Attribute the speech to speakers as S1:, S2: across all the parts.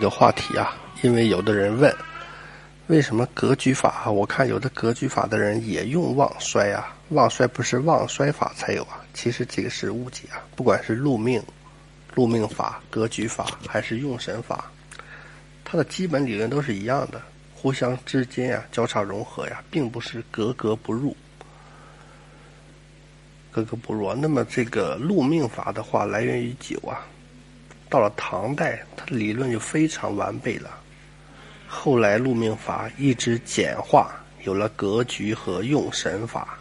S1: 这个话题啊，因为有的人问，为什么格局法啊？我看有的格局法的人也用旺衰啊，旺衰不是旺衰法才有啊？其实这个是误解啊，不管是禄命、禄命法、格局法还是用神法，它的基本理论都是一样的，互相之间呀交叉融合呀，并不是格格不入，格格不入。那么这个禄命法的话，来源于九啊。到了唐代，它的理论就非常完备了。后来禄命法一直简化，有了格局和用神法。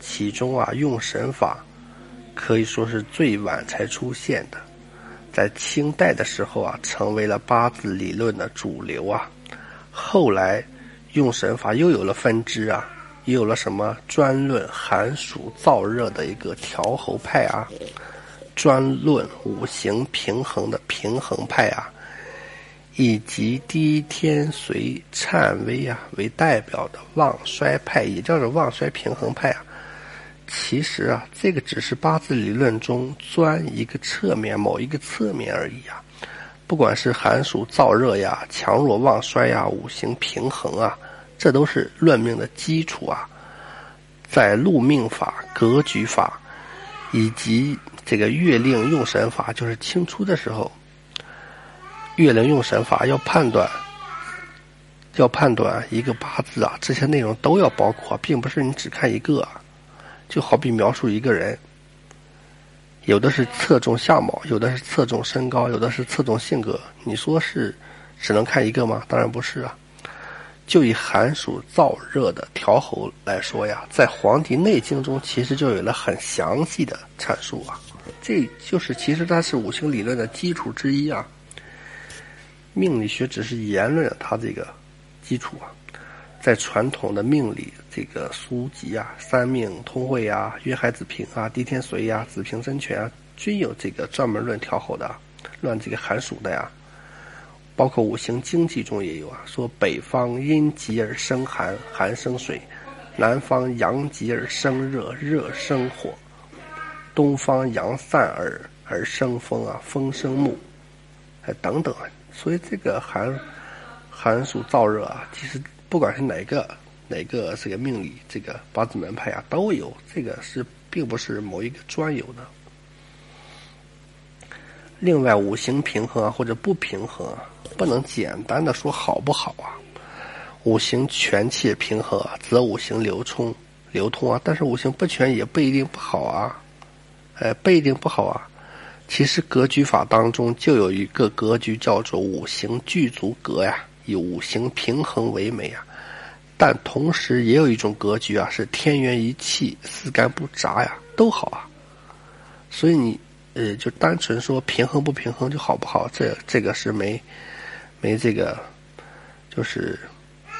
S1: 其中啊，用神法可以说是最晚才出现的，在清代的时候啊，成为了八字理论的主流啊。后来用神法又有了分支啊，又有了什么专论寒暑燥热的一个调候派啊。专论五行平衡的平衡派啊，以及低天随颤微啊为代表的旺衰派，也叫做旺衰平衡派啊。其实啊，这个只是八字理论中钻一个侧面、某一个侧面而已啊。不管是寒暑燥热呀、强弱旺衰呀、五行平衡啊，这都是论命的基础啊。在禄命法、格局法以及这个月令用神法就是清初的时候，月令用神法要判断，要判断一个八字啊，这些内容都要包括，并不是你只看一个。就好比描述一个人，有的是侧重相貌，有的是侧重身高，有的是侧重性格。你说是只能看一个吗？当然不是啊。就以寒暑燥热的调候来说呀，在《黄帝内经》中其实就有了很详细的阐述啊。这就是其实它是五行理论的基础之一啊。命理学只是言论它这个基础啊，在传统的命理这个书籍啊，《三命通会》啊，《约海子平》啊，《地天随》呀，《子平真诠》啊，均有这个专门论调候的，论这个寒暑的呀。包括五行经济中也有啊，说北方阴极而生寒，寒生水；南方阳极而生热，热生火。东方阳散而而生风啊，风生木，哎等等，所以这个寒寒暑燥热啊，其实不管是哪个哪个这个命理这个八字门派啊，都有这个是并不是某一个专有的。另外，五行平衡啊或者不平衡啊，不能简单的说好不好啊。五行全气平衡啊，则五行流冲流通啊，但是五行不全也不一定不好啊。哎，不一定不好啊。其实格局法当中就有一个格局叫做五行具足格呀，以五行平衡为美啊。但同时也有一种格局啊，是天元一气，四干不杂呀，都好啊。所以你呃，就单纯说平衡不平衡就好不好，这这个是没没这个，就是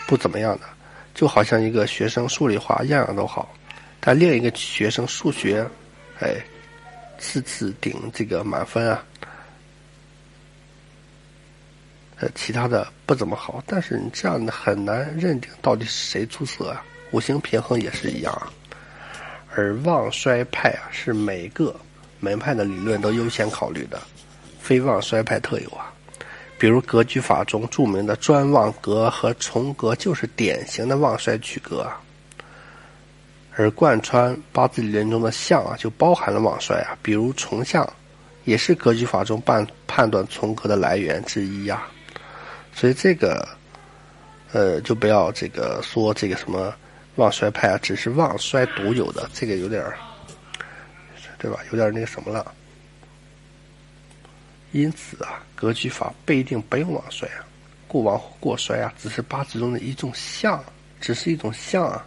S1: 不怎么样的。就好像一个学生数理化样样都好，但另一个学生数学，哎。次次顶这个满分啊，呃，其他的不怎么好，但是你这样的很难认定到底是谁出色啊。五行平衡也是一样啊，而旺衰派啊是每个门派的理论都优先考虑的，非旺衰派特有啊。比如格局法中著名的专旺格和重格就是典型的旺衰取格啊。而贯穿八字理论中的相啊，就包含了旺衰啊，比如重相，也是格局法中判判断从格的来源之一呀。所以这个，呃，就不要这个说这个什么旺衰派啊，只是旺衰独有的，这个有点儿，对吧？有点那个什么了。因此啊，格局法不一定不用旺衰啊，过旺或过衰啊，只是八字中的一种相，只是一种相啊。